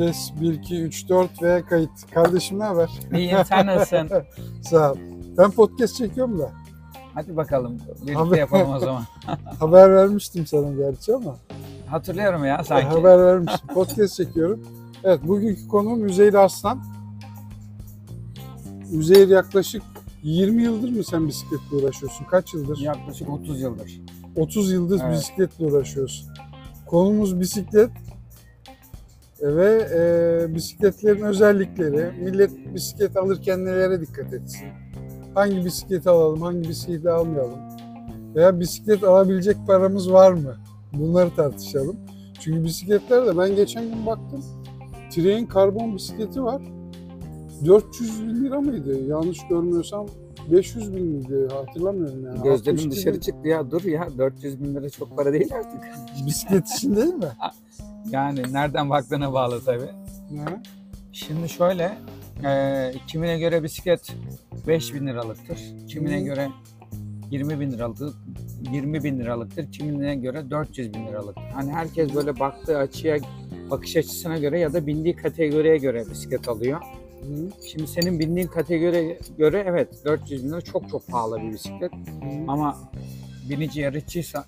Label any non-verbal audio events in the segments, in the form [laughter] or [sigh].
Ses 1, 2, 3, 4 ve kayıt. Kardeşim ne haber? İyiyim sen nasılsın? [laughs] Sağ ol. Ben podcast çekiyorum da. Hadi bakalım birlikte Haber- yapalım o zaman. [laughs] Haber vermiştim sana gerçi ama. Hatırlıyorum ya sanki. Haber vermiştim. Podcast çekiyorum. Evet bugünkü konuğum Üzeyir Arslan. Üzeyir yaklaşık 20 yıldır mı sen bisikletle uğraşıyorsun? Kaç yıldır? Yaklaşık 30 yıldır. 30 yıldır Evet. bisikletle uğraşıyorsun. Konumuz bisiklet ve e, bisikletlerin özellikleri. Millet bisiklet alırken nelere dikkat etsin? Hangi bisikleti alalım, hangi bisikleti almayalım? Veya bisiklet alabilecek paramız var mı? Bunları tartışalım. Çünkü bisikletlerde ben geçen gün baktım. Trein karbon bisikleti var. 400 bin lira mıydı? Yanlış görmüyorsam 500 bin miydi? Hatırlamıyorum yani. 60 Gözlerim bin dışarı çıktı ya dur ya 400 bin lira çok para değil artık. Bisiklet için değil mi? [laughs] Yani nereden baktığına bağlı tabii. Şimdi şöyle e, kimine göre bisiklet 5 bin liralıktır. Kimine göre 20 bin liralıktır. 20 bin liralıktır. Kimine göre 400 bin liralıktır. Hani herkes böyle baktığı açıya, bakış açısına göre ya da bindiği kategoriye göre bisiklet alıyor. Hı, Şimdi senin bindiğin kategoriye göre evet 400 bin lira çok çok pahalı bir bisiklet. hı. Ama binici yarışçıysa,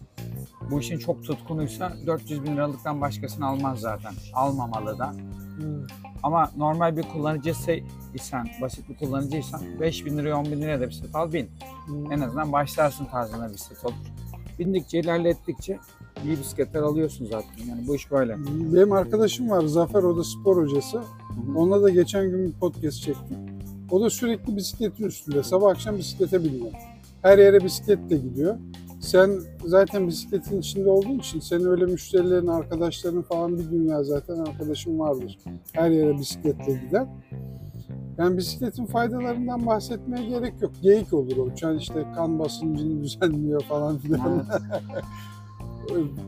bu işin çok tutkunuysa 400 bin liralıktan başkasını almaz zaten. Almamalı da. Hı. Ama normal bir kullanıcısı isen, basit bir kullanıcıysan 5 bin liraya 10 bin liraya da bisiklet al bin. En azından başlarsın tarzına bir bisiklet olur. Bindikçe ilerlettikçe iyi bisikletler alıyorsun zaten. Yani bu iş böyle. Benim arkadaşım var Zafer o da spor hocası. Onunla da geçen gün bir podcast çektim. O da sürekli bisikletin üstünde. Sabah akşam bisiklete biniyor. Her yere bisikletle gidiyor. Sen zaten bisikletin içinde olduğun için senin öyle müşterilerin, arkadaşların falan bir dünya zaten arkadaşın vardır. Her yere bisikletle giden. Yani bisikletin faydalarından bahsetmeye gerek yok. Geyik olur o. Yani işte kan basıncını [laughs] düzenliyor falan filan. [laughs]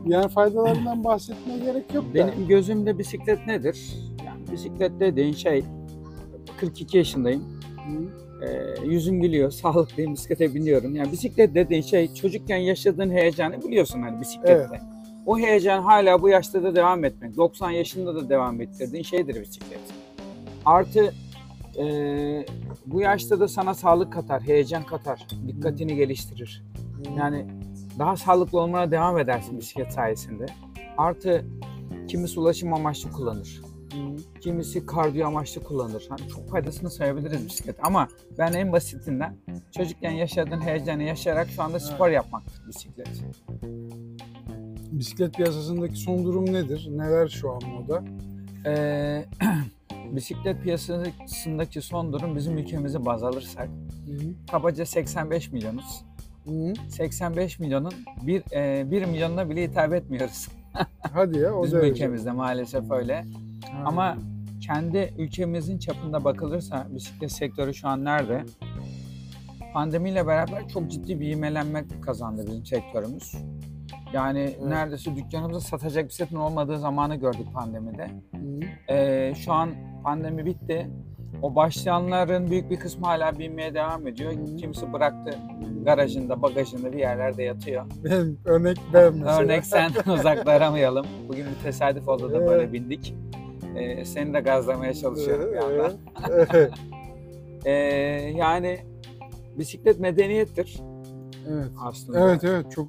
yani faydalarından bahsetmeye gerek yok da. Benim gözümde bisiklet nedir? Yani bisiklet dediğin şey 42 yaşındayım. Hı. Ee, yüzüm gülüyor, [laughs] sağlıklıyım, bisiklete biniyorum. Yani bisiklet dediğin şey çocukken yaşadığın heyecanı biliyorsun hani bisiklette. O heyecan hala bu yaşta da devam etmek. 90 yaşında da devam ettirdiğin şeydir bisiklet. Artı e, bu yaşta da sana sağlık katar, heyecan katar, dikkatini geliştirir. Yani daha sağlıklı olmana devam edersin bisiklet sayesinde. Artı kimisi ulaşım amaçlı kullanır. Kimisi kardiyo amaçlı kullanır. Hani çok faydasını sayabiliriz bisiklet. Ama ben en basitinden çocukken yaşadığın heyecanı yaşayarak şu anda spor yapmaktır bisiklet. Bisiklet piyasasındaki son durum nedir? Neler şu an moda? Ee, [clears throat] bisiklet piyasasındaki son durum bizim ülkemizi baz alırsak kabaca 85 milyonuz. Hı. 85 milyonun bir, e, 1 milyonuna bile hitap etmiyoruz. Hadi ya o Bizim derece. ülkemizde maalesef öyle. Ha. Ama kendi ülkemizin çapında bakılırsa bisiklet sektörü şu an nerede? Pandemiyle beraber çok ciddi bir ivmelenme kazandı bizim sektörümüz. Yani Evet. neredeyse dükkanımızda satacak bisikletin olmadığı zamanı gördük pandemide. Ee, şu an pandemi bitti. O başlayanların büyük bir kısmı hala binmeye devam ediyor. Kimisi bıraktı garajında, bagajında bir yerlerde yatıyor. Örnek ben mesela. Örnek sen [laughs] uzakta aramayalım. Bugün bir tesadüf oldu da böyle bindik. Ee, seni de gazlamaya çalışıyorum bir yandan. [laughs] Ee, yani bisiklet medeniyettir evet. aslında. Evet evet çok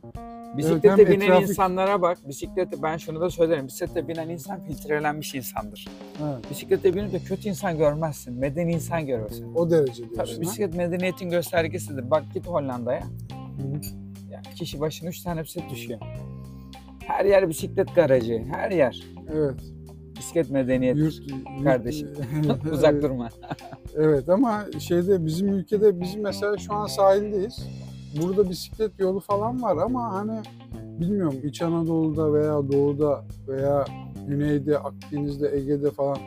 Bisiklete Evet, binen etrafı- insanlara bak. Bisiklete ben şunu da söylerim. Bisiklete binen insan filtrelenmiş insandır. evet. Bisiklete binip de kötü insan görmezsin. Medeni insan görürsün. o derece diyorsun. Tabii ha? bisiklet medeniyetin göstergesidir. Bak git Hollanda'ya. Yani kişi başına 3 tane bisiklet düşüyor. Her yer bisiklet garajı. Her yer. Evet. Bisiklet medeniyeti. Yurt, yurt- kardeşim. [laughs] Uzak durma. Evet ama şeyde bizim ülkede biz mesela şu an sahildeyiz. Burada bisiklet yolu falan var ama hani bilmiyorum İç Anadolu'da veya Doğu'da veya Güney'de, Akdeniz'de, Ege'de falan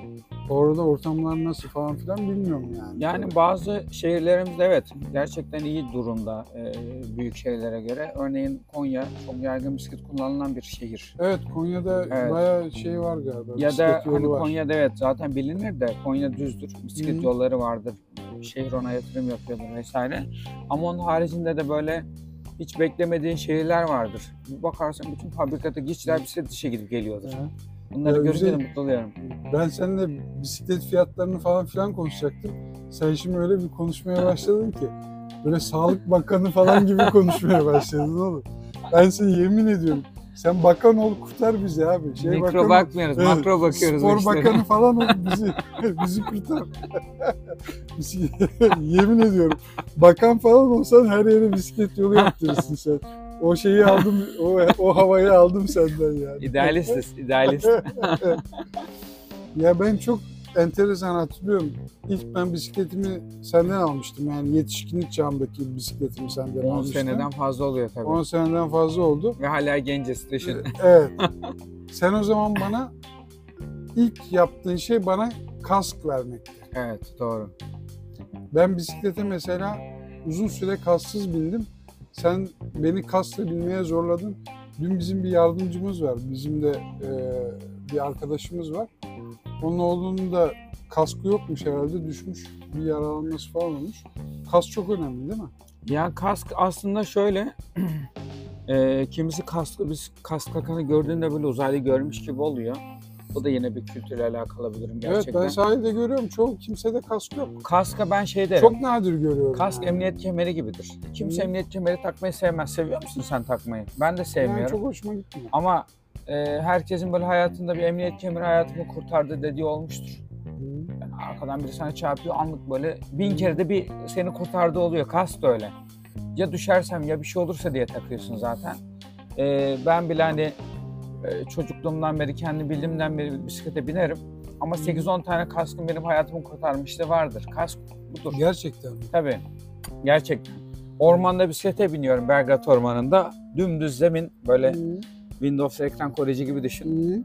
orada ortamlar nasıl falan filan bilmiyorum yani. Yani bazı şehirlerimizde evet gerçekten iyi durumda e, büyük şehirlere göre. Örneğin Konya çok yaygın bisiklet kullanılan bir şehir. Evet Konya'da Evet. bayağı şey var galiba. Ya da hani var. Konya'da evet zaten bilinir de Konya düzdür. Bisiklet Hı. yolları vardır. Şehir ona yatırım yapıyordur vesaire. Ama onun haricinde de böyle hiç beklemediğin şehirler vardır. Bir bakarsın bütün fabrikadaki işçiler bisiklet işe gidip geliyordur. Evet. Bunları Ya görünce de mutlu oluyorum. Ben seninle bisiklet fiyatlarını falan filan konuşacaktım. Sen şimdi öyle bir konuşmaya başladın ki. Böyle Sağlık Bakanı falan gibi [laughs] konuşmaya başladın oğlum. Ben seni yemin ediyorum. Sen bakan ol kurtar bizi abi. Şey Mikro bakanı ol. bakmıyoruz, Evet, makro bakıyoruz. Spor bakanı [laughs] falan ol bizi, bizi kurtar. [laughs] Yemin ediyorum. Bakan falan olsan her yere bisiklet yolu yaptırırsın sen. O şeyi aldım, o, o havayı aldım senden yani. İdealistiz, idealist. [laughs] Ya ben çok enteresan hatırlıyorum. İlk ben bisikletimi senden almıştım. Yani yetişkinlik çağımdaki bisikletimi senden 10 almıştım. seneden fazla oluyor tabii. 10 seneden fazla oldu. Ve hala genciz düşün. Evet. Sen o zaman bana ilk yaptığın şey bana kask vermekti. Evet, doğru. Ben bisiklete mesela uzun süre kasksız bindim. Sen beni kaskla binmeye zorladın. Dün bizim bir yardımcımız var. Bizim de e, bir arkadaşımız var. Onun oğlunun da kaskı yokmuş herhalde. Düşmüş. Bir yaralanması falan olmuş. Kask çok önemli değil mi? Ya kask aslında şöyle, [clears throat] e, kimisi kasklı, biz kask takanı gördüğünde böyle uzaylı görmüş gibi oluyor. Bu da yine bir kültürle alakalı bir durum gerçekten. Evet ben sahilde görüyorum. Çoğu kimsede kask yok. Kaska ben şey derim. Çok nadir görüyorum. Kask emniyet kemeri gibidir. Kimse emniyet kemeri takmayı sevmez. Seviyor musun sen takmayı? Ben de sevmiyorum. Yani çok hoşuma gitmiyor. Ama e, herkesin böyle hayatında bir emniyet kemeri hayatımı kurtardı dediği olmuştur. Yani arkadan biri sana çarpıyor anlık böyle bin kere de bir seni kurtardığı oluyor. Kask da öyle. Ya düşersem ya bir şey olursa diye takıyorsun zaten. E, ben bile hani e, çocukluğumdan beri kendi bildiğimden beri bisiklete binerim. Ama 8-10 tane kaskım benim hayatımı kurtarmıştı vardır. Kask budur. Gerçekten. Tabii. Gerçekten. Ormanda bisiklete biniyorum Belgrad Ormanı'nda. Dümdüz zemin böyle Hı, Windows ekran koruyucu gibi düşün. hı.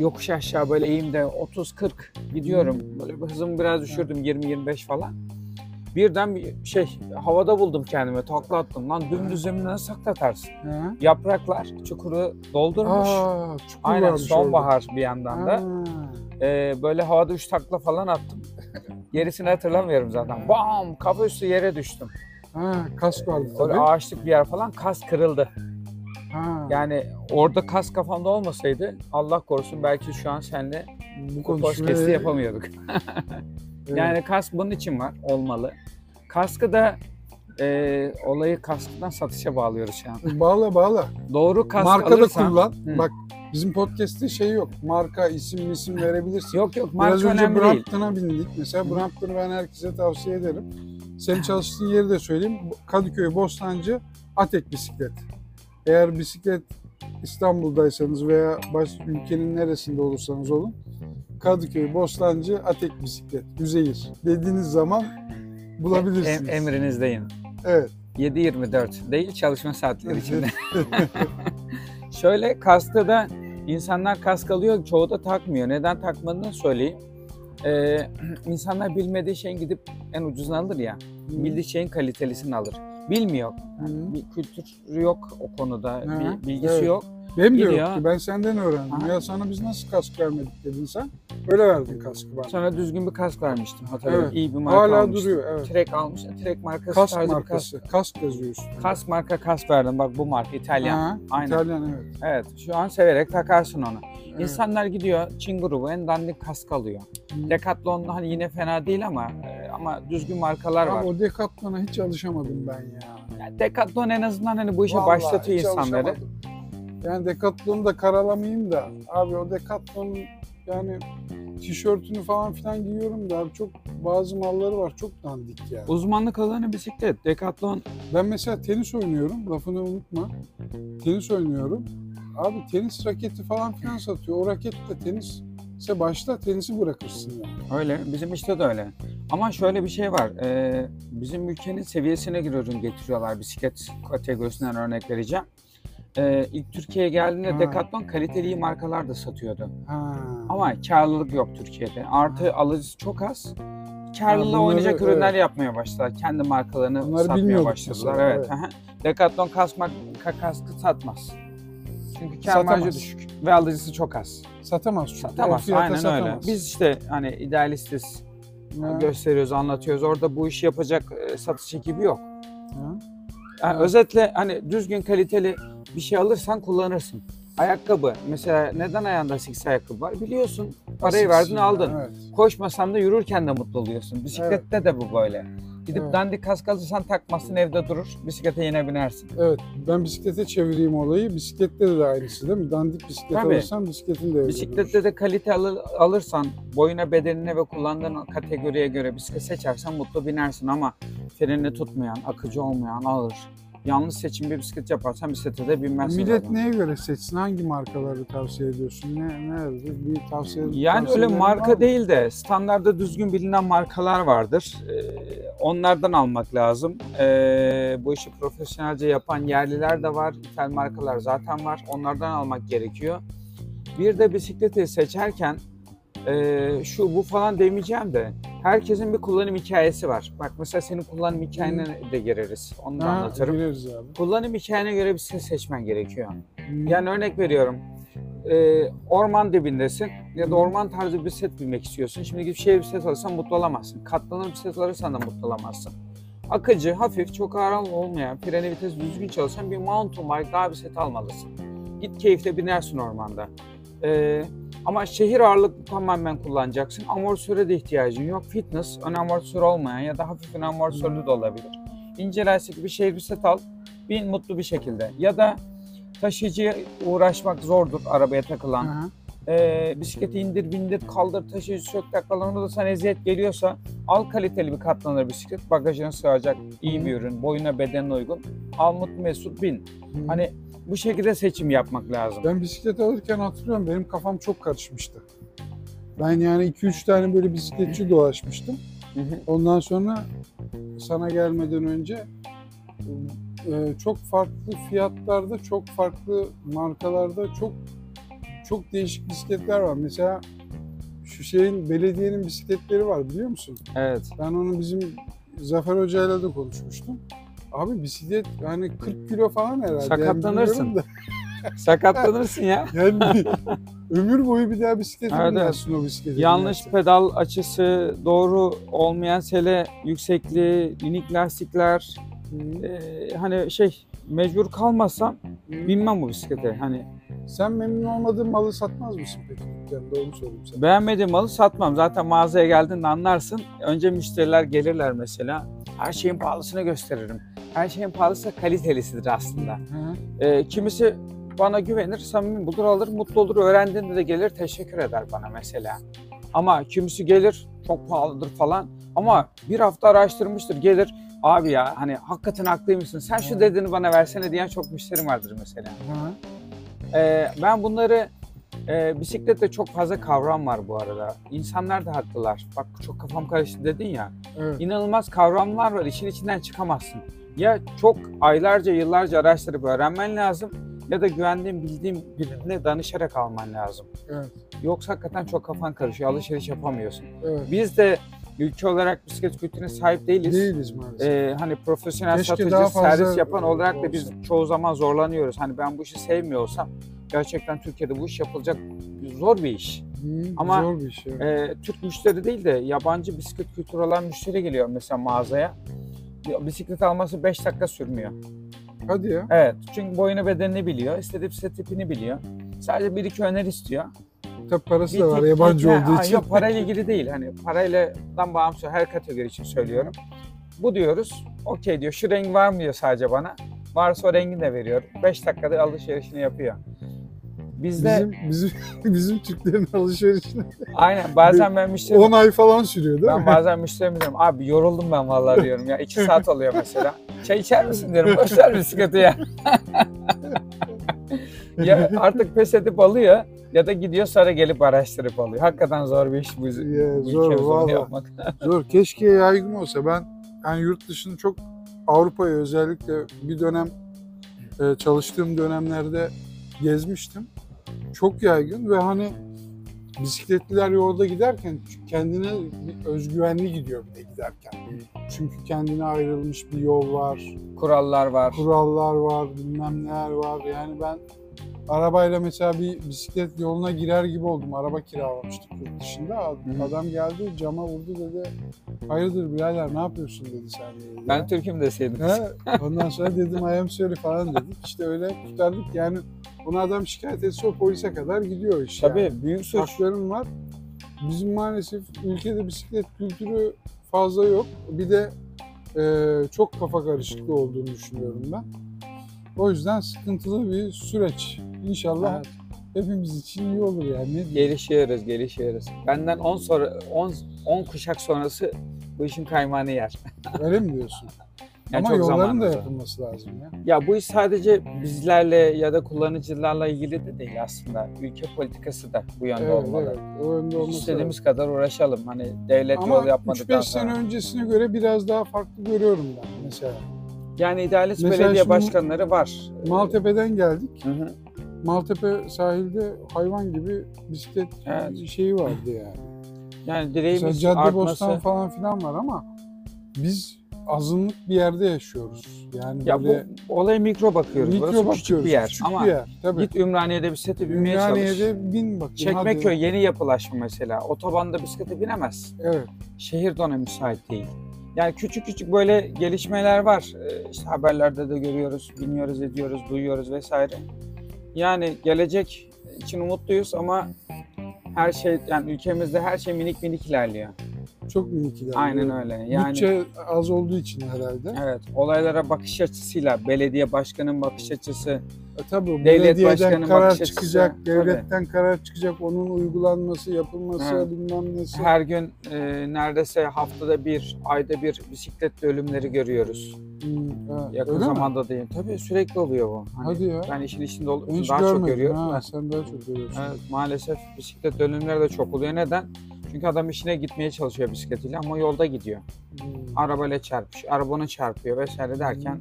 Yokuş aşağı böyle eğimde 30-40 gidiyorum. Böyle hızımı biraz düşürdüm 20-25 falan. Birden bir şey havada buldum kendimi takla attım. Lan dümdüz zemine nasıl takla atarsın? Ha? Yapraklar çukuru doldurmuş. Aa, çukur Aynen sonbahar bir yandan da. Ee, böyle havada 3 takla falan attım. [laughs] Gerisini hatırlamıyorum zaten. Bam! Kafa üstü yere düştüm. Ha, kask vardı Böyle tabii. ağaçlık bir yer falan kas kırıldı. Ha, Yani orada kas kafamda olmasaydı Allah korusun belki şu an seninle bu podcast'i yapamıyorduk. [laughs] Evet. Yani kask bunun için var, olmalı. Kaskı da e, olayı kasktan satışa bağlıyoruz şu an. Bağla bağla. Doğru kask Marka da alırsan... kullan. Hı. Bak bizim podcast'te şey yok. Marka, isim, isim verebilirsin. Yok yok Biraz marka önce önemli değil. Brampton'a bindik. Mesela Brampton'u ben herkese tavsiye ederim. Senin çalıştığın yeri de söyleyeyim. Kadıköy, Bostancı, Atek bisiklet. Eğer bisiklet İstanbul'daysanız veya baş ülkenin neresinde olursanız olun Kadıköy, Bostancı, Atek bisiklet, Üzeyir dediğiniz zaman bulabilirsiniz. Em, emrinizdeyim. Evet. 7-24 değil çalışma saatleri [laughs] içinde. Şöyle kaskta da insanlar kask alıyor çoğu da takmıyor. Neden takmadığını söyleyeyim. Ee, [clears throat] insanlar bilmediği şeyin gidip en ucuzunu alır ya. Bildiği şeyin kalitelisini alır. Bilmiyor. Hı. Bir kültürü yok o konuda. Hı, Bir bilgisi evet. yok. Benim de yok ki. Ben senden öğrendim. Ha. Ya sana biz nasıl kask vermedik dedin sen. Öyle verdin kaskı bana. Sana düzgün bir kask vermiştim hatırlıyorum. Evet. İyi bir marka Hala almıştım. duruyor. Evet. Trek almış. Trek markası Kask tarzı bir markası. Kask yazıyorsun. kask. Kask marka kask verdim. Bak bu marka İtalyan. Ha, Aynen. İtalyan evet. Evet şu an severek takarsın onu. İnsanlar gidiyor Çin grubu en dandik kask alıyor. Hı. Decathlon'da hani yine fena değil ama e, ama düzgün markalar var. Abi o Decathlon'a hiç alışamadım ben ya. Yani Decathlon en azından hani bu işe Vallahi başlatıyor hiç insanları. alışamadım. Yani Decathlon'u da karalamayayım da abi o Decathlon'un yani tişörtünü falan filan giyiyorum da abi çok bazı malları var çok dandik ya. Uzmanlık alanı bisiklet. Decathlon Ben mesela tenis oynuyorum lafını unutma. Tenis oynuyorum. Abi tenis raketi falan filan satıyor. O raketle tenis ise başla tenisi bırakırsın yani. öyle. Bizim işte de öyle. Ama şöyle bir şey var. e, bizim ülkenin seviyesine ürün getiriyorlar. Bisiklet kategorisinden örnek vereceğim. E, ilk Türkiye'ye geldiğinde Ha. Decathlon kaliteli markalar da satıyordu. Ha. Ama karlılık yok Türkiye'de. Artı alıcısı çok az. Karlılığı bunları- oynayacak ürünler evet. yapmaya başladılar. Kendi markalarını Bunları satmaya başladılar. mesela, Evet. aha. Decathlon kask kaskı satmaz. Çünkü kar marjı Satamaz. düşük ve alıcısı çok az. Satamaz çünkü. Satamaz. Aynen öyle. satamaz. Biz işte hani idealistiz Ha, gösteriyoruz, anlatıyoruz. Orada bu işi yapacak e, satış ekibi yok. ha. Yani Evet. Özetle hani düzgün kaliteli bir şey alırsan kullanırsın. Ayakkabı. Mesela neden ayağında Asics ayakkabı var? Biliyorsun. Parayı verdin ya, aldın. Evet. Koşmasan da yürürken de mutlu oluyorsun. Bisiklette de bu böyle. Gidip Evet. dandik kask alırsan takmazsın evde durur. Bisiklete yine binersin. Evet, ben bisiklete çevireyim olayı. Bisiklette de aynısı değil mi? Dandik bisiklet Tabii. alırsan bisikletin de evde Bisiklette durur. de kalite alır- alırsan boyuna bedenine ve kullandığın kategoriye göre bisiklet seçersen mutlu binersin ama frenini tutmayan, akıcı olmayan, ağır, yanlış seçim bir bisiklet yaparsan bisiklete de binmezsin. Millet zaten. neye göre seçsin? Hangi markaları tavsiye ediyorsun? Ne, ne bir tavsiye Yani öyle marka değil de standarda düzgün bilinen markalar vardır. Ee, onlardan almak lazım. Ee, bu işi profesyonelce yapan yerliler de var. İthal markalar zaten var. Onlardan almak gerekiyor. Bir de bisikleti seçerken e, şu bu falan demeyeceğim de herkesin bir kullanım hikayesi var. Bak mesela senin kullanım hikayene de gireriz. Onu da Ha, anlatırım. gireriz abi. Kullanım hikayene göre bisiklet seçmen gerekiyor. Yani örnek veriyorum. Ee, orman dibindesin ya da orman tarzı bir bisiklet binmek istiyorsun. Şimdi gidip şehir bisiklet alırsan mutlu olamazsın. Katlanır bisiklet alırsan da mutlu olamazsın. Akıcı, hafif, çok ağır olmayan, freni vites düzgün çalışan bir mountain bike daha bisiklet almalısın. Git keyifle binersin ormanda. Ee, ama şehir ağırlıklı tamamen kullanacaksın. Amortisöre de ihtiyacın yok. Fitness, ön amortisör olmayan ya da hafif ön amortisörlü de olabilir. İnce bir şehir bisiklet al. Bin mutlu bir şekilde. Ya da taşıyıcıya uğraşmak zordur arabaya takılan. Aha. Ee, bisikleti indir bindir kaldır taşıyıcı sök taklalarında da sana eziyet geliyorsa al kaliteli bir katlanır bisiklet bagajına sığacak iyi bir ürün boyuna bedenine uygun al mutlu mesut bin. Hmm. Hani bu şekilde seçim yapmak lazım. Ben bisiklet alırken hatırlıyorum benim kafam çok karışmıştı. Ben yani 2-3 tane böyle bisikletçi dolaşmıştım. Ondan sonra sana gelmeden önce e, çok farklı fiyatlarda, çok farklı markalarda çok çok değişik bisikletler var. Mesela şu şeyin belediyenin bisikletleri var biliyor musun? Evet. Ben onu bizim Zafer Hoca'yla da konuşmuştum. Abi bisiklet yani 40 kilo falan herhalde. Yani Sakatlanırsın. da. [laughs] Sakatlanırsın ya. [laughs] Yani ömür boyu bir daha bisiklete Evet, binersin o bisiklete. Yanlış binersen. pedal açısı, doğru olmayan sele yüksekliği, inik lastikler, ee, hani şey mecbur kalmazsam binmem bu bisiklete. Hani Sen memnun olmadığın malı satmaz mısın peki dükkanda onu sorayım sana. Beğenmediğim malı satmam. Zaten mağazaya geldiğinde anlarsın. Önce müşteriler gelirler mesela. Her şeyin pahalısını gösteririm. Her şeyin pahalısı kalitelisidir aslında. Hı. Ee, kimisi bana güvenir, samimi bulur alır, mutlu olur. Öğrendiğinde de gelir teşekkür eder bana mesela. Ama kimisi gelir çok pahalıdır falan. Ama bir hafta araştırmıştır gelir. Abi ya hani hakikaten haklıymışsın. Sen şu dediğini bana versene diyen çok müşterim vardır mesela. Hı. Ee, ben bunları e, bisiklette çok fazla kavram var bu arada. İnsanlar da haklılar. Bak çok kafam karıştı dedin ya. Evet. İnanılmaz kavramlar var. İşin içinden çıkamazsın. Ya çok aylarca yıllarca araştırıp öğrenmen lazım ya da güvendiğin bildiğin birine danışarak alman lazım. Evet. Yoksa hakikaten çok kafan karışıyor. Alışveriş yapamıyorsun. Evet. Biz de ülke olarak bisiklet kültürüne sahip değiliz. Değiliz maalesef. Ee, hani profesyonel Keşke satıcı, fazla servis yapan olarak da biz çoğu zaman zorlanıyoruz. Hani ben bu işi sevmiyorsam gerçekten Türkiye'de bu iş yapılacak zor bir iş. Hı, ama- Zor bir iş ya. Ee, Türk müşteri değil de yabancı bisiklet kültürü olan müşteri geliyor mesela mağazaya. Ya, Bisiklet alması 5 dakika sürmüyor. Hadi ya. Evet çünkü boyunu bedenini biliyor, istediği bisiklet tipini biliyor. Sadece bir iki öneri istiyor. Tabii parası Bir da var yabancı Ha, olduğu için. Yok parayla ilgili değil. Hani parayla dan bağımsız her kategori için söylüyorum. Bu diyoruz. Okey diyor. Şu renk var mı diyor sadece bana. Varsa o rengini de veriyorum. 5 dakikada alışverişini yapıyor. Bizde Bizim, bizim, [laughs] bizim Türklerin alışverişine [laughs] aynen bazen ben müşteri 10 ay falan sürüyor değil ben mi? bazen müşterime diyorum abi yoruldum ben vallahi diyorum ya 2 saat oluyor mesela. Çay içer misin diyorum boş ver bisikleti ya. [laughs] ya [laughs] artık pes edip alıyor ya da gidiyor sonra gelip araştırıp alıyor. Hakikaten zor bir iş bu, bu Ya, zor, ülkemizde yapmak. [laughs] Zor. Keşke yaygın olsa. Ben yani yurt dışını çok Avrupa'ya özellikle bir dönem e, çalıştığım dönemlerde gezmiştim. Çok yaygın ve hani bisikletliler yolda giderken kendine bir özgüvenli gidiyor bir de giderken. Çünkü kendine ayrılmış bir yol var, Kurallar var. kurallar var, bilmem neler var. Yani ben arabayla mesela bir bisiklet yoluna girer gibi oldum. Araba kiralamıştık yurt dışında. Adam geldi cama vurdu dedi. Hayırdır birader ne yapıyorsun dedi sen dedi. Ben Türk'üm deseydim. He, ondan sonra dedim I am sorry falan dedik. İşte öyle kurtardık. Yani bunu adam şikayet etse o polise kadar gidiyor iş Tabii yani. büyük suç. Haklarım var. Bizim maalesef ülkede bisiklet kültürü fazla yok. Bir de e, çok kafa karışıklığı olduğunu düşünüyorum ben. O yüzden sıkıntılı bir süreç. İnşallah Evet. hepimiz için iyi olur yani. Ne? Gelişiyoruz, gelişiyoruz. Benden 10 sonra 10 10 kuşak sonrası bu işin kaymağını yer. [laughs] Öyle mi diyorsun? Yani Ama yolların da yapılması lazım ya. Ya bu iş sadece bizlerle ya da kullanıcılarla ilgili de değil aslında. Ülke politikası da bu yönde Evet, olmalı. evet. O yönde olması İstediğimiz lazım. kadar uğraşalım. Hani devlet Ama yol yapmadıktan 3-5 sonra. sene öncesine göre biraz daha farklı görüyorum ben mesela. Yani idealist Mesela belediye başkanları var. Maltepe'den geldik. Hı hı. Maltepe sahilde hayvan gibi bisiklet Evet. şeyi vardı yani. Yani Mesela direğimiz Caddebostan artması. falan filan var ama biz azınlık bir yerde yaşıyoruz. Yani Ya böyle bu olaya mikro bakıyoruz. mikro Burası bakıyoruz. küçük bir yer. Küçük Ama bir yer. Tabii. git Ümraniye'de bisiklete binmeye çalış. Ümraniye'de bin bakayım. Çekmeköy hadi. yeni yapılaşma mesela. Otobanda bisiklete binemez. Evet. Şehir de ona müsait değil. Yani küçük küçük böyle gelişmeler var. Ee, İşte haberlerde de görüyoruz, biniyoruz, ediyoruz, duyuyoruz vesaire. Yani gelecek için umutluyuz ama her şey yani ülkemizde her şey minik minik ilerliyor. Çok minik ilerliyor. Aynen öyle. Yani Bütçe az olduğu için herhalde. evet olaylara bakış açısıyla belediye başkanının bakış açısı E, tabii Devlet başkanının karar bakış açısı, çıkacak, tabii. devletten karar çıkacak, onun uygulanması, yapılması, Evet. bilmem nesi. her gün e, neredeyse haftada bir, ayda bir bisiklet ölümleri görüyoruz. Hmm, evet. Yakın Öyle mi? zamanda değil. Tabii sürekli oluyor bu. Hani Hadi ya. Ben işin içinde olduğum için daha çok görmedim. görüyorum. Ha, sen daha çok görüyorsun. Evet, maalesef bisiklet ölümleri de çok oluyor. Neden? Çünkü adam işine gitmeye çalışıyor bisikletiyle ama yolda gidiyor. Hmm. Arabayla çarpıyor, arabana çarpıyor vesaire derken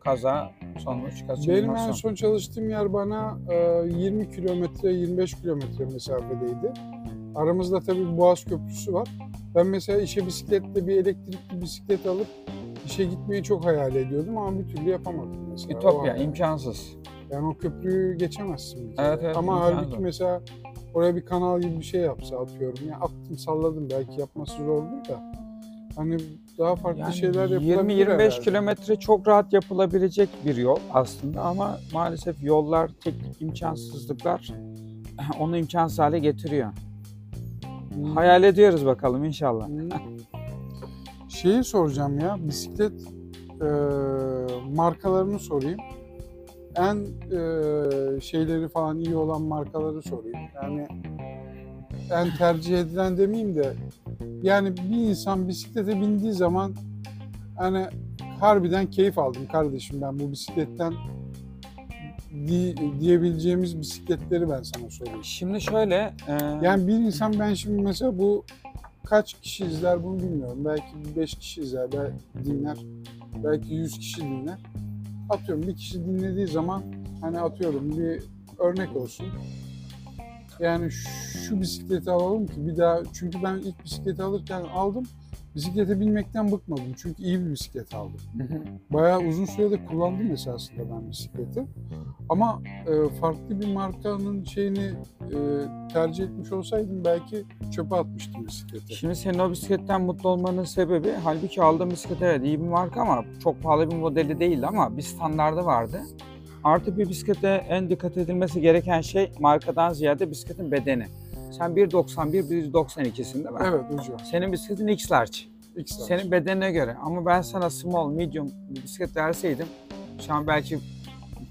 kaza sonuç Benim en kaçınılmaz. son çalıştığım yer bana e, 20 kilometre, 25 kilometre mesafedeydi. Aramızda tabii Boğaz Köprüsü var. Ben mesela işe bisikletle bir elektrikli bisiklet alıp işe gitmeyi çok hayal ediyordum ama bir türlü yapamadım mesela. Ütopya, imkansız. Yani o köprüyü geçemezsin. Evet, evet, Ama halbuki mesela oraya bir kanal gibi bir şey yapsa atıyorum. Ya attım salladım belki yapması zordur da. Hani daha farklı Yani şeyler yapılabilir 20-25 herhalde. kilometre çok rahat yapılabilecek bir yol aslında ama maalesef yollar, teknik imkansızlıklar [clears throat] onu imkansız hale getiriyor. Hmm. Hayal ediyoruz bakalım inşallah. Hmm. Şeyi soracağım ya, bisiklet e, markalarını sorayım. En e, şeyleri falan iyi olan markaları sorayım. Yani en tercih edilen demeyeyim de yani bir insan bisiklete bindiği zaman hani harbiden keyif aldım kardeşim ben bu bisikletten di- diyebileceğimiz bisikletleri ben sana sorayım. Şimdi şöyle, e, Yani bir insan ben şimdi mesela bu kaç kişi izler bunu bilmiyorum. Belki 5 kişi izler, belki dinler. Belki 100 kişi dinler. Atıyorum bir kişi dinlediği zaman hani atıyorum bir örnek olsun. Yani şu bisikleti alalım ki bir daha çünkü ben ilk bisikleti alırken aldım. Bisiklete binmekten bıkmadım. Çünkü iyi bir bisiklet aldım. Bayağı uzun sürede kullandım esasında ben bisikleti. Ama e, farklı bir markanın şeyini e, tercih etmiş olsaydım belki çöpe atmıştım bisikleti. Şimdi senin o bisikletten mutlu olmanın sebebi halbuki aldığın bisiklet evet iyi bir marka ama çok pahalı bir modeli değildi ama bir standardı vardı. Artı bir bisiklete en dikkat edilmesi gereken şey markadan ziyade bisikletin bedeni. Sen 1.91, 1.92'sin değil mi? Evet hocam. Senin bisikletin X large. X large. Senin bedenine göre. Ama ben sana small, medium bir bisiklet verseydim şu an belki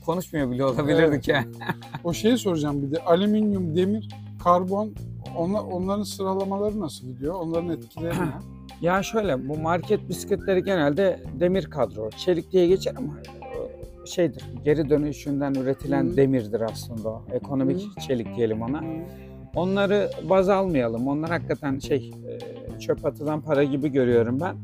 konuşmuyor bile olabilirdik Evet. yani. [laughs] O şeyi soracağım bir de alüminyum, demir, karbon onlar, onların sıralamaları nasıl gidiyor? Onların etkileri ne? [clears throat] Ya şöyle bu market bisikletleri genelde demir kadro. Çelik diye geçer ama şeydir geri dönüşünden üretilen Hı. demirdir aslında o. Ekonomik Hı. çelik diyelim ona. Onları baz almayalım. Onlar hakikaten şey e, çöp atılan para gibi görüyorum ben.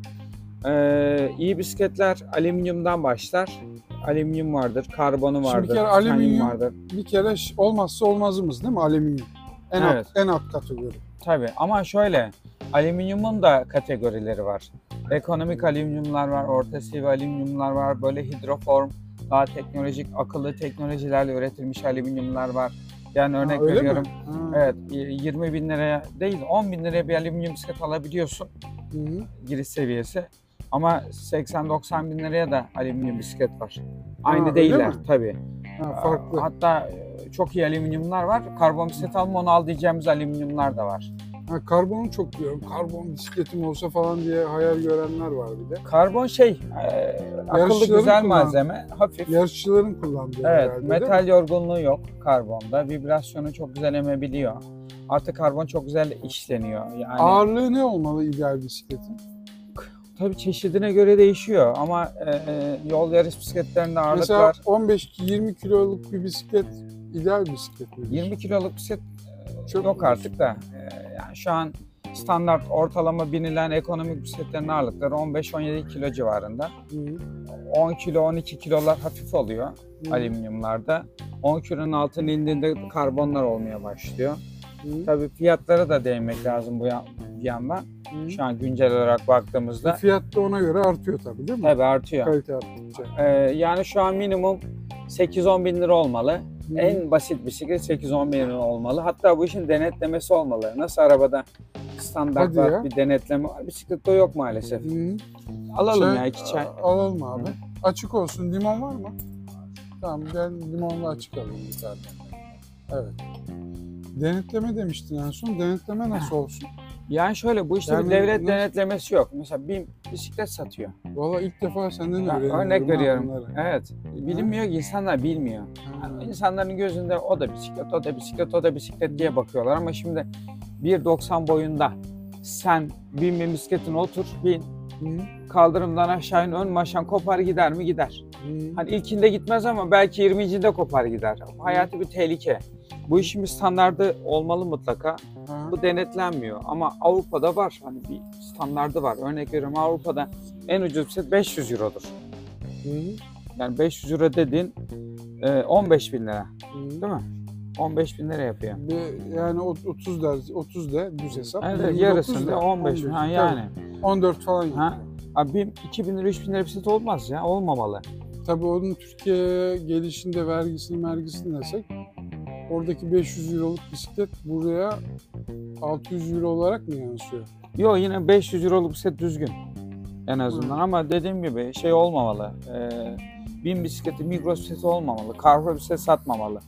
E, iyi bisikletler alüminyumdan başlar. Alüminyum vardır, karbonu Şimdi vardır, bir kere alüminyum- vardır. Bir kere olmazsa olmazımız değil mi alüminyum? En, Evet. alt, en alt kategori. Tabii ama şöyle alüminyumun da kategorileri var. Ekonomik alüminyumlar var, orta seviye alüminyumlar var, böyle hidroform, daha teknolojik, akıllı teknolojilerle üretilmiş alüminyumlar var. Yani örnek Ha, mi? veriyorum. Ha. Evet, 20 bin liraya değil 10 bin liraya bir alüminyum bisiklet alabiliyorsun Hı hı. giriş seviyesi. Ama 80-90 bin liraya da alüminyum bisiklet var. Aynı öyle değiller mi? tabii. Ha, farklı. Hatta e, çok iyi alüminyumlar var. Karbon bisiklet alma onu al diyeceğimiz alüminyumlar da var. Ha, karbonu çok diyorum. Karbon bisikletim olsa falan diye hayal görenler var bir de. Karbon şey, e, akıllı güzel kullan- malzeme, hafif. Yarışçıların kullandığı Evet, herhalde, metal yorgunluğu yok karbonda. Vibrasyonu çok güzel emebiliyor. Artı karbon çok güzel işleniyor. Yani Ağırlığı ne olmalı ideal bisikletin? tabii çeşidine göre değişiyor ama e, e, yol yarış bisikletlerinde ağırlık Mesela var. 15-20 kiloluk bir bisiklet ideal bisiklet midir? 20 kiloluk bisiklet e, Çok yok artık da. E, yani şu an standart ortalama binilen ekonomik bisikletlerin ağırlıkları 15-17 kilo civarında. Hı. 10 kilo 12 kilolar hafif oluyor Hı. alüminyumlarda. 10 kilonun altına indiğinde karbonlar olmaya başlıyor. Hı. Tabii fiyatlara da değinmek lazım bu yandan. Hı. Şu an güncel olarak baktığımızda Fiyat da ona göre artıyor tabii değil mi? tabii artıyor. Kalite arttıkça. Ee, yani şu an minimum 8-10 bin lira olmalı. Hı. En basit bisiklet 8-10 bin lira olmalı. Hatta bu işin denetlemesi olmalı. Nasıl arabada standart var, bir denetleme var. Bisiklette yok maalesef. Hı. Alalım Şey, ya iki çay. Alalım abi. Açık olsun. Limon var mı? Tamam ben limonlu açık alayım bir tane. Evet. Denetleme demiştin en son. Denetleme nasıl olsun? Yani şöyle bu işte Yani bir devlet nasıl- denetlemesi yok. Mesela bir bisiklet satıyor. Valla ilk defa senden Ben öğreniyorum. örnek ha veriyorum. bunları. Evet. Bilinmiyor ki insanlar bilmiyor. Ha. Yani insanların gözünde o da bisiklet, o da bisiklet, o da bisiklet diye bakıyorlar ama şimdi 1.90 boyunda sen bin bir bisikletine otur, bin Hı. kaldırımdan aşağı in, ön maşan kopar gider mi? Gider. Hı. Hani ilkinde gitmez ama belki 20'cinde kopar gider. Hayati bir tehlike. Bu işin bir standardı olmalı mutlaka. Bu denetlenmiyor ama Avrupa'da var. Hani bir standardı var. Örnek veriyorum Avrupa'da en ucuz bisiklet 500 eurodur. Hı. Yani 500 euro dediğin e, 15 bin lira. Hı. Değil mi? 15 bin lira yapıyor. Bir- yani o- 30 der, 30 de düz hesap. Evet, 29 yarısında da, 15 bin. Ha yani. 14 falan. Ha? Abi bir 2000 lira 3000 lira bisiklet olmaz ya. Olmamalı. Tabii onun Türkiye'ye gelişinde vergisini mergisini desek oradaki 500 euroluk bisiklet buraya 600 euro olarak mı yansıyor? Yo yine 500 euroluk bisiklet düzgün. En azından Hı. ama dediğim gibi şey olmamalı. E, bin bisikleti, Migros bisikleti olmamalı. Carrefour bisiklet satmamalı.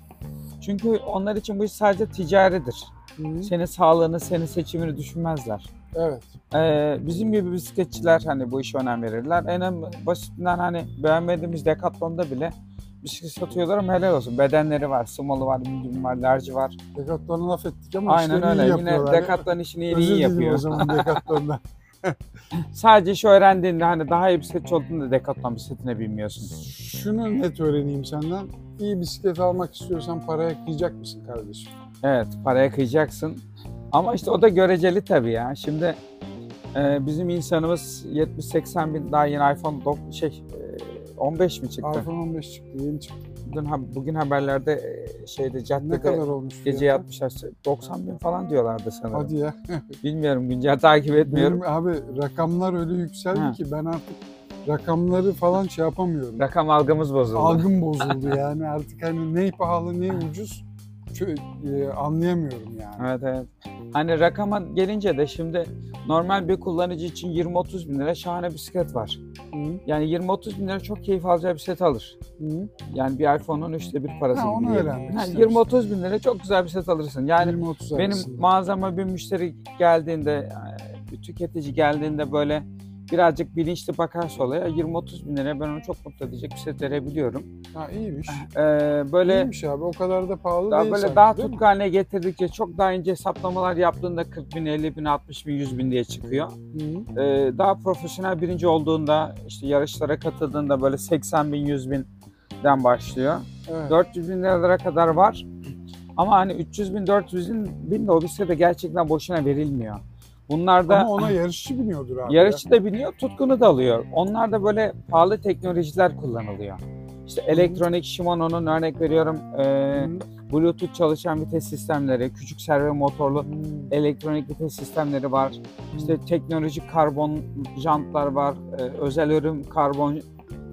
Çünkü onlar için bu iş sadece ticaridir. Hı. Senin sağlığını, senin seçimini düşünmezler. Evet. Ee, bizim gibi bisikletçiler hani bu işe önem verirler. En önem- basitinden hani beğenmediğimiz Decathlon'da bile bisiklet satıyorlar ama helal olsun. Bedenleri var, smalı var, medium var, large var. Decathlon'a laf ettik ama Aynen işlerini öyle. iyi Yine yapıyorlar. Decathlon işini iyi, Özür iyi dilerim yapıyor. o zaman [laughs] Decathlon'dan. Sadece şu öğrendiğinde hani daha iyi bisikletçi olduğunda Decathlon bisikletine binmiyorsun. Şunu net öğreneyim senden. İyi bisiklet almak istiyorsan paraya kıyacak mısın kardeşim? Evet, paraya kıyacaksın. Ama işte o da göreceli tabii ya. Şimdi e, bizim insanımız 70-80 bin daha yeni iPhone dok- şey e, 15 mi çıktı? iPhone 15 çıktı, yeni çıktı. Dün, ha- bugün haberlerde e, şeyde Ne caddede kadar olmuş gece fiyatı? yatmışlar 90 bin falan diyorlardı sanırım. Hadi ya. [laughs] Bilmiyorum güncel takip etmiyorum. Benim abi rakamlar öyle yükseldi Ha. ki ben artık rakamları falan şey yapamıyorum. Rakam algımız bozuldu. Algım bozuldu [laughs] yani artık hani ne pahalı ne ucuz e, anlayamıyorum yani. Evet evet. Hani rakama gelince de şimdi normal bir kullanıcı için 20-30 bin lira şahane bisiklet var. Hı, Yani 20-30 bin lira çok keyif alacağı bisiklet alır. hı. Yani bir iPhone'un üçte bir parası Ha, gibi. onu diyelim. öğrenmek Yani istemiştim. 20-30 bin lira çok güzel bir bisiklet alırsın. Yani 20-30 benim mağazama bir müşteri geldiğinde, e, bir tüketici geldiğinde böyle birazcık bilinçli bakarsa olaya 20-30 bin liraya ben onu çok mutlu edecek bir set verebiliyorum. Ha iyiymiş. Ee, böyle İyiymiş abi o kadar da pahalı daha değil böyle sanki, daha tutku haline getirdikçe çok daha ince hesaplamalar yaptığında 40 bin, 50 bin, 60 bin, 100 bin diye çıkıyor. Hı, Ee, daha profesyonel birinci olduğunda işte yarışlara katıldığında böyle 80 bin, 100 binden başlıyor. evet. 400 bin liralara kadar var. Ama hani 300 bin, 400 bin, bin de o bisiklete gerçekten boşuna verilmiyor. Bunlar da Ama ona yarışçı biniyordur abi. yarışçı da biniyor, tutkunu da alıyor. Onlar da böyle pahalı teknolojiler kullanılıyor. İşte elektronik Shimano'nun örnek veriyorum e, Bluetooth çalışan vites sistemleri, küçük servo motorlu elektronik vites sistemleri var. İşte teknolojik karbon jantlar var, e, özel ürün karbon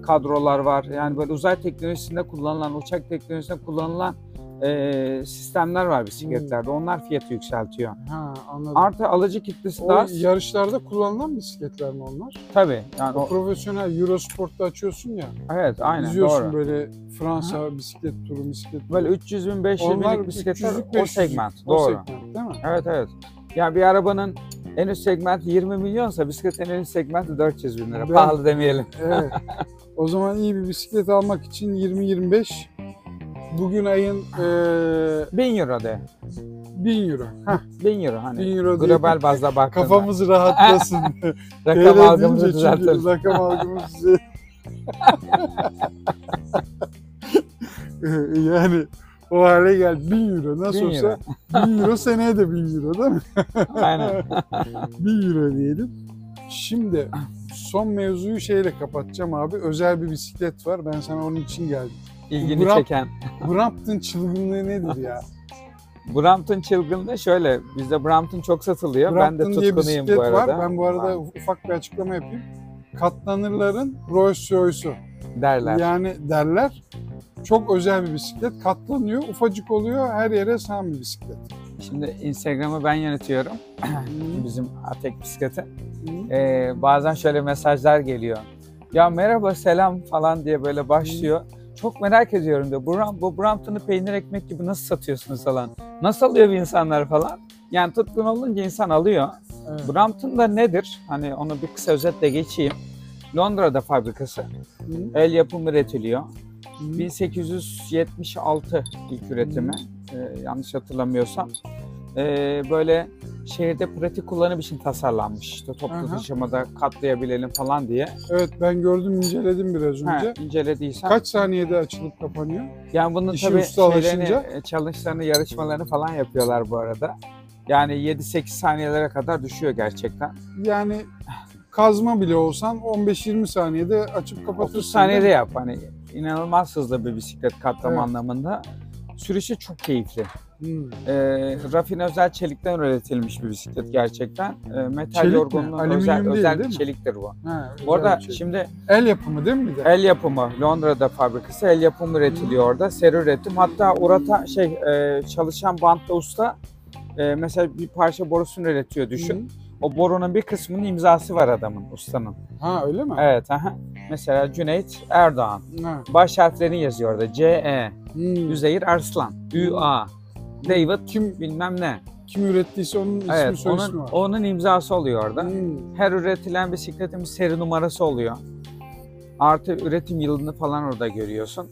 kadrolar var. Yani böyle uzay teknolojisinde kullanılan, uçak teknolojisinde kullanılan e, sistemler var bisikletlerde. Onlar fiyatı yükseltiyor. Ha anladım. Artı alıcı kitlesi o daha yarışlarda kullanılan bisikletler mi onlar? tabii. Yani O o, profesyonel Eurosport'ta açıyorsun ya. evet aynen İzliyorsun doğru. böyle Fransa bisiklet turu, bisiklet turu. Böyle 300 bin 500 Onlar binlik bisikletler 300'lük, o 500'lük. segment. O Doğru. segment değil mi? Evet evet. Yani bir arabanın en üst segmenti 20 milyonsa bisikletin en üst segmenti 400 bin lira. Ben- Pahalı demeyelim. Evet. [laughs] o zaman iyi bir bisiklet almak için 20-25 bugün ayın eee 1000 euro de. 1000 euro. Heh, 1000 euro hani. 1000 euro değil. Global bazda baktığında. Kafamız rahatlasın. [laughs] rakam TL algımızı deyince çünkü. Rakam algımız size. [laughs] yani o hale gel 1000 euro nasıl 1000 olsa 1000 euro seneye de 1000 euro değil mi? Aynen. [laughs] 1000 euro diyelim. Şimdi son mevzuyu şeyle kapatacağım abi. Özel bir bisiklet var. Ben sana onun için geldim. İlgini Bırak- çeken. Brampton çılgınlığı nedir ya? Brampton çılgınlığı şöyle. Bizde Brampton çok satılıyor. ben de Brampton tutkunuyum bu arada. var. Ben bu arada ufak bir açıklama yapayım. Katlanırların Rolls Royce'u. derler. Yani derler. Çok özel bir bisiklet. Katlanıyor, ufacık oluyor. Her yere sığan bir bisiklet. Şimdi Instagram'ı ben yönetiyorum. [clears throat] Bizim Atek bisikleti. Ee, bazen şöyle mesajlar geliyor. Ya merhaba selam falan diye böyle başlıyor. Çok merak ediyorum diyor. Bu, bu Brampton'ı peynir ekmek gibi nasıl satıyorsunuz falan. Nasıl alıyor bu insanlar falan. Yani tutkun olunca insan alıyor. Evet. Brampton da nedir? Hani onu bir kısa özetle geçeyim. Londra'da fabrikası. Hı, El yapımı üretiliyor. hı. 1876 ilk üretimi. Ee, yanlış hatırlamıyorsam. Ee, böyle şehirde pratik kullanım için tasarlanmış. İşte toplu Aha. taşımada katlayabilelim falan diye. Evet ben gördüm, inceledim biraz Ha, önce. incelediysen. Kaç saniyede açılıp kapanıyor? Yani bunun İşi tabii şeylerini, e, challenge'larını, yarışmalarını falan yapıyorlar bu arada. Yani 7-8 saniyelere kadar düşüyor gerçekten. Yani kazma bile olsan 15-20 saniyede açıp kapatırsın. 30 saniyede yap. Hani inanılmaz hızlı bir bisiklet katlama Evet. anlamında. Sürüşü çok keyifli. Hmm. E, rafine özel çelikten üretilmiş bir bisiklet gerçekten. E, metal Çelik mi? Alüminyum özel, değil, özel değil mi? çeliktir bu. Ha, Bu arada şey. şimdi el yapımı değil mi bir de? el yapımı Londra'da fabrikası el yapımı üretiliyor orada. Seri üretim. Hatta urata şey e, çalışan bantta usta e, mesela bir parça borusunu üretiyor düşün. Hı. O borunun bir kısmının imzası var adamın, ustanın. Ha öyle mi? Evet, aha. Mesela Cüneyt Erdoğan. Ha. Baş harflerini yazıyor orada. C-E. Hmm. Üzeyir Arslan. Ü-A. David Kim bilmem ne. kim ürettiyse onun ismi Evet, soy ismi onun, var. onun imzası oluyor orada. Hmm. Her üretilen bisikletin bir seri numarası oluyor. Artı üretim yılını falan orada görüyorsun.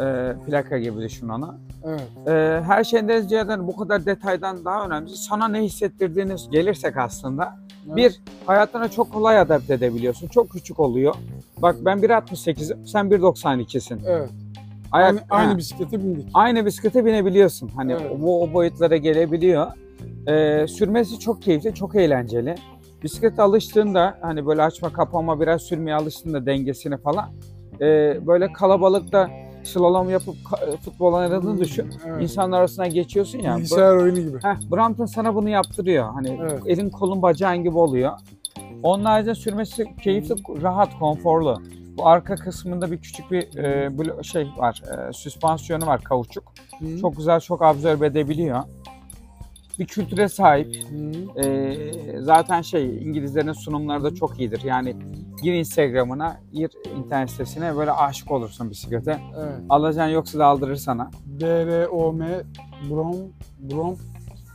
Ee, plaka gibi düşün onu. Evet. Ee, her şeyden ziyade bu kadar detaydan daha önemlisi sana ne hissettirdiğiniz gelirsek aslında. Evet. Bir, hayatına çok kolay adapte edebiliyorsun. Çok küçük oluyor. Bak ben 1.68'im, sen 1.92'sin. Evet. Ayak, Aynı, aynı ha, bisiklete bindik. aynı bisiklete binebiliyorsun. Hani Evet. bu o boyutlara gelebiliyor. Ee, sürmesi çok keyifli, çok eğlenceli. Bisiklete alıştığında hani böyle açma kapama biraz sürmeye alıştığında dengesini falan e, böyle kalabalıkta slalom yapıp ka- futbol oynadığını Hmm, düşün. evet. İnsanlar arasına geçiyorsun ya. bu- Bilgisayar oyunu gibi. Heh, Brampton sana bunu yaptırıyor. Hani Evet. elin kolun bacağın gibi oluyor. Onun haricinde sürmesi keyifli, rahat, konforlu. Bu arka kısmında bir küçük bir e, şey var, e, süspansiyonu var kauçuk. Hı. Çok güzel, çok absorbe edebiliyor. Bir kültüre sahip. E, zaten şey İngilizlerin sunumları da çok iyidir. Yani gir Instagram'ına, gir internet sitesine böyle aşık olursun bisiklete. Evet. Alacaksın yoksa da aldırır sana. B-R-O-M Brom Brom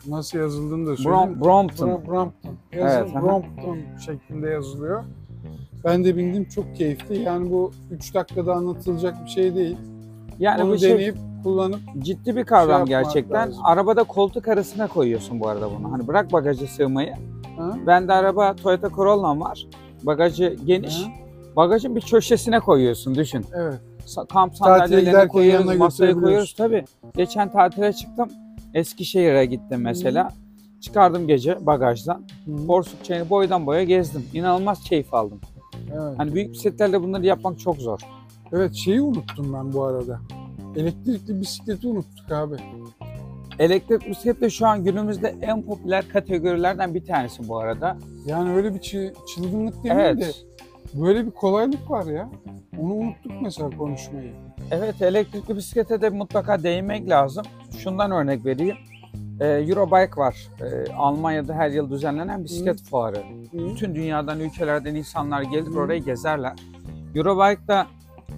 nasıl yazıldığını da söyleyeyim. Brom, Brompton. Brom- Brompton. Yazın, Evet, aha. Brompton şeklinde yazılıyor. Ben de bindim çok keyifli. Yani bu 3 dakikada anlatılacak bir şey değil. Yani Onu bu şey deneyip kullanıp ciddi bir kavram Şey gerçekten. lazım. Arabada koltuk arasına koyuyorsun bu arada bunu. Hani bırak bagajı sığmayı. ha? Ben de araba Toyota Corolla'm var. Bagajı geniş. Ha? Bagajın bir köşesine koyuyorsun düşün. evet. Kamp giderken koyuyoruz, masaya koyuyoruz. Tabii. Geçen tatile çıktım. Eskişehir'e gittim mesela. Çıkardım gece bagajdan. Hı. Porsuk çayını boydan boya gezdim. İnanılmaz keyif aldım. Evet. Hani büyük bisikletlerle bunları yapmak çok zor. evet şeyi unuttum ben bu arada. Elektrikli bisikleti unuttuk abi. Elektrik bisiklet de şu an günümüzde en popüler kategorilerden bir tanesi bu arada. Yani öyle bir çı- çılgınlık demeyeyim de Evet. böyle bir kolaylık var ya. Onu unuttuk mesela konuşmayı. Evet elektrikli bisiklete de mutlaka değinmek lazım. Şundan örnek vereyim. Ee, Eurobike var. Ee, Almanya'da her yıl düzenlenen bisiklet fuarı. Hı? Bütün dünyadan, ülkelerden insanlar gelir Hı. orayı gezerler. Eurobike'da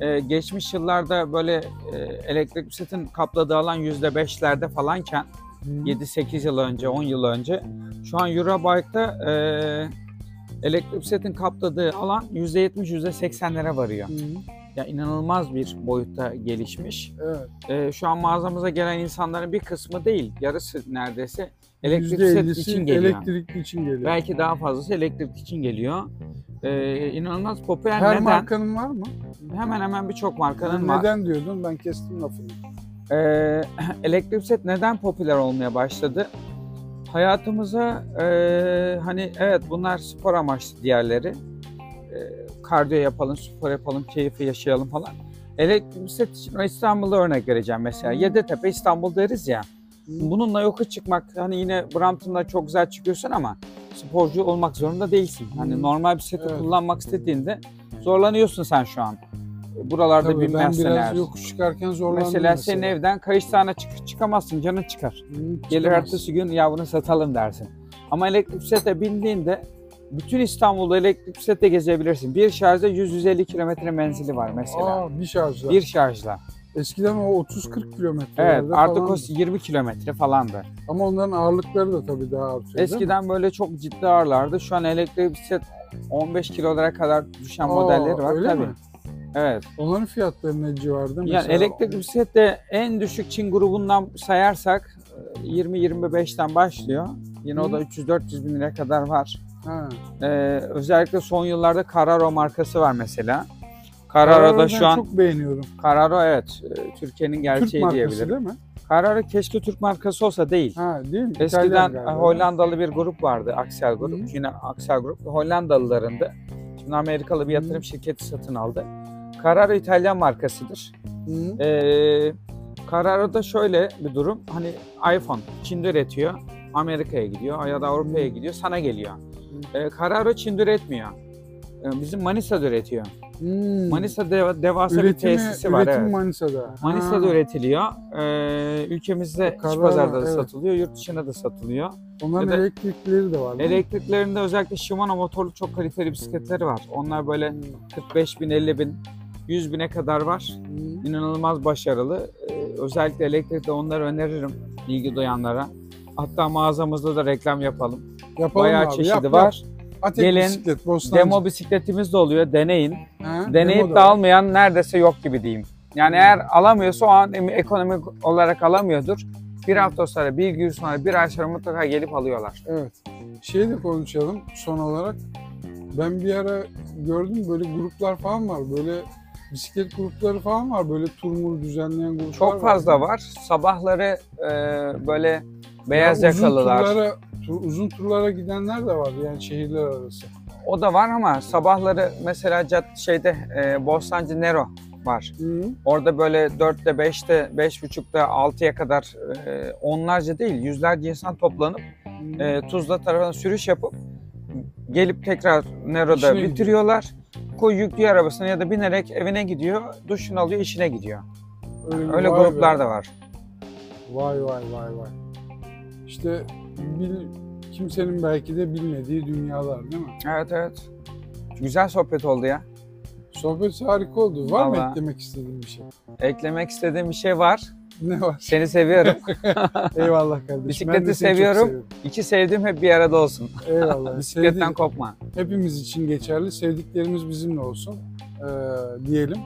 e, geçmiş yıllarda böyle e, elektrik bisikletin kapladığı alan %5'lerde falanken Hı? 7-8 yıl önce, 10 yıl önce şu an Eurobike'da e, elektrik bisikletin kapladığı alan %70-%80'lere varıyor. Hı? Ya inanılmaz bir boyutta gelişmiş. Evet. Ee, şu an mağazamıza gelen insanların bir kısmı değil, yarısı neredeyse elektrik bisiklet %50'si için geliyor. elektrikli için geliyor. Belki daha fazlası elektrik için geliyor. Ee, inanılmaz popüler. Her neden? markanın var mı? Hemen hemen birçok markanın var. Neden diyordun? Ben kestim lafını. Ee, [clears throat] elektrik bisiklet neden popüler olmaya başladı? Hayatımıza e, hani evet bunlar spor amaçlı diğerleri. E, kardiyo yapalım, spor yapalım, keyfi yaşayalım falan. Elektrik bisiklet için İstanbul'da örnek vereceğim mesela. Yeditepe İstanbul deriz ya. Bununla yoka çıkmak hani yine Brampton'da çok güzel çıkıyorsun ama sporcu olmak zorunda değilsin. Hani normal bisikleti Evet. kullanmak istediğinde zorlanıyorsun sen şu an. Buralarda Tabii ben bilmezsin biraz eğer. yokuş çıkarken zorlandım Mesela, senin evden kayış tane çık çıkamazsın, canın çıkar. Hı, Gelir ertesi gün ya bunu satalım dersin. Ama elektrik bisiklete bindiğinde bütün İstanbul'da elektrik bisiklete gezebilirsin. Bir şarjda 100-150 kilometre menzili var mesela. Aa, bir şarjla. Bir şarjla. Eskiden o 30-40 kilometre. Evet artık o 20 kilometre falandı. Ama onların ağırlıkları da tabii daha artıyor. Eskiden böyle çok ciddi ağırlardı. Şu an elektrik bisiklet 15 kilolara kadar düşen Aa, modelleri var öyle tabii. mi? Evet. Onların fiyatları ne civarda? Yani Mesela elektrik bisiklet de en düşük Çin grubundan sayarsak e, 20-25'ten başlıyor. Yine o da Hı. 300-400 bin liraya kadar var. Ha. Ee, özellikle son yıllarda Carraro markası var mesela. Carraro'da Carraro'yu şu an çok beğeniyorum. Carraro evet e, Türkiye'nin Türk gerçeği markası diyebilirim. değil mi? Carraro keşke Türk markası olsa değil. Ha değil mi? Eskiden. Hollandalı bir grup vardı, Axel grup. Hı. Yine Axel grup Hollandalılarındı. Şimdi Amerikalı bir yatırım Hı. şirketi satın aldı. Carraro İtalyan markasıdır. Hı. Ee, Carraro'da şöyle bir durum. Hani iPhone Çin'de üretiyor. Amerika'ya gidiyor ya da Avrupa'ya gidiyor. Sana geliyor. Ee, Carraro Çin'de üretmiyor. Ee, bizim Manisa'da üretiyor. Hmm. Manisa'da deva- devasa üretimi, bir tesisi var. üretimi Evet. Manisa'da. Manisa'da Ha. üretiliyor. Ee, ülkemizde iç Carraro, pazarda da evet. satılıyor, yurt dışında da satılıyor. Onların Ya da- elektrikleri de var. Elektriklerinde özellikle Shimano motorlu çok kaliteli bisikletleri var. Onlar böyle Hmm. 45 bin, 50 bin, 100 bine kadar var. Hmm. İnanılmaz başarılı. Ee, özellikle elektrikte onları öneririm ilgi duyanlara. Hatta mağazamızda da reklam yapalım. Yapalım Bayağı abi. çeşidi yap, var. Yap. Atek Gelin, bisiklet, Bostancı. Demo bisikletimiz de oluyor. Deneyin. Ha, Deneyip demo de da var. almayan neredeyse yok gibi diyeyim. Yani eğer alamıyorsa o an ekonomik olarak alamıyordur. Bir hafta sonra, bir gün sonra, bir ay sonra mutlaka gelip alıyorlar. Evet. Şey de konuşalım son olarak. Ben bir ara gördüm böyle gruplar falan var. Böyle bisiklet grupları falan var. Böyle turmur düzenleyen gruplar Çok var. fazla var. Sabahları e, böyle beyaz Ya uzun yakalılar. Turlara, tur- uzun turlara gidenler de var yani şehirler arası. O da var ama sabahları mesela cad şeyde e, Bostancı Nero var. Hı. Orada böyle 4'te, 5'te, 5.30'da, 6'ya kadar e, onlarca değil yüzlerce insan toplanıp Hı. e, Tuzla tarafına sürüş yapıp gelip tekrar Nero'da İşine bitiriyorlar. Koy yüklüyor arabasına ya da binerek evine gidiyor, duşunu alıyor, işine gidiyor. Öyle, Öyle gruplar be. da var. Vay vay vay vay. İşte bil, kimsenin belki de bilmediği dünyalar değil mi? Evet evet. Güzel sohbet oldu ya. Sohbet harika oldu. Var mı Vallahi. eklemek istediğin bir şey? Eklemek istediğim bir şey var. Ne var? Seni seviyorum. [laughs] Eyvallah kardeşim. Bisikleti Ben seviyorum. seviyorum. İki sevdiğim hep bir arada olsun. Eyvallah. [laughs] Bisikletten Sevdi- kopma. hepimiz için geçerli. Sevdiklerimiz bizimle olsun ee, diyelim.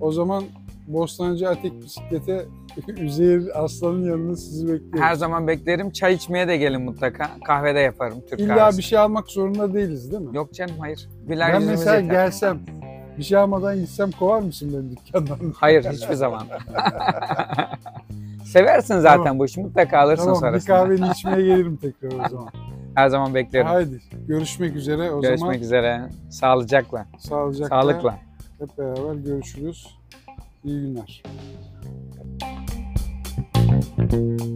O zaman Bostancı Atek Bisiklet'e [laughs] Üzeyir Aslan'ın yanında sizi bekliyoruz. Her zaman beklerim. Çay içmeye de gelin mutlaka. Kahvede yaparım Türk İlla kahvesi. bir şey almak zorunda değiliz değil mi? Yok canım hayır. Birer ben yüzümüz mesela yeter. gelsem bir şey almadan gitsem kovar mısın beni dükkandan? [laughs] Hayır hiçbir zaman. [laughs] Seversin zaten Tamam. bu işi. Mutlaka alırsın tamam bir sonrasında. kahveni içmeye gelirim tekrar o zaman. Her zaman beklerim. Haydi görüşmek üzere o Görüşmek zaman. üzere. Sağlıcakla. Sağlıcakla. Sağlıkla. Hep beraber görüşürüz. İyi günler. Thank you.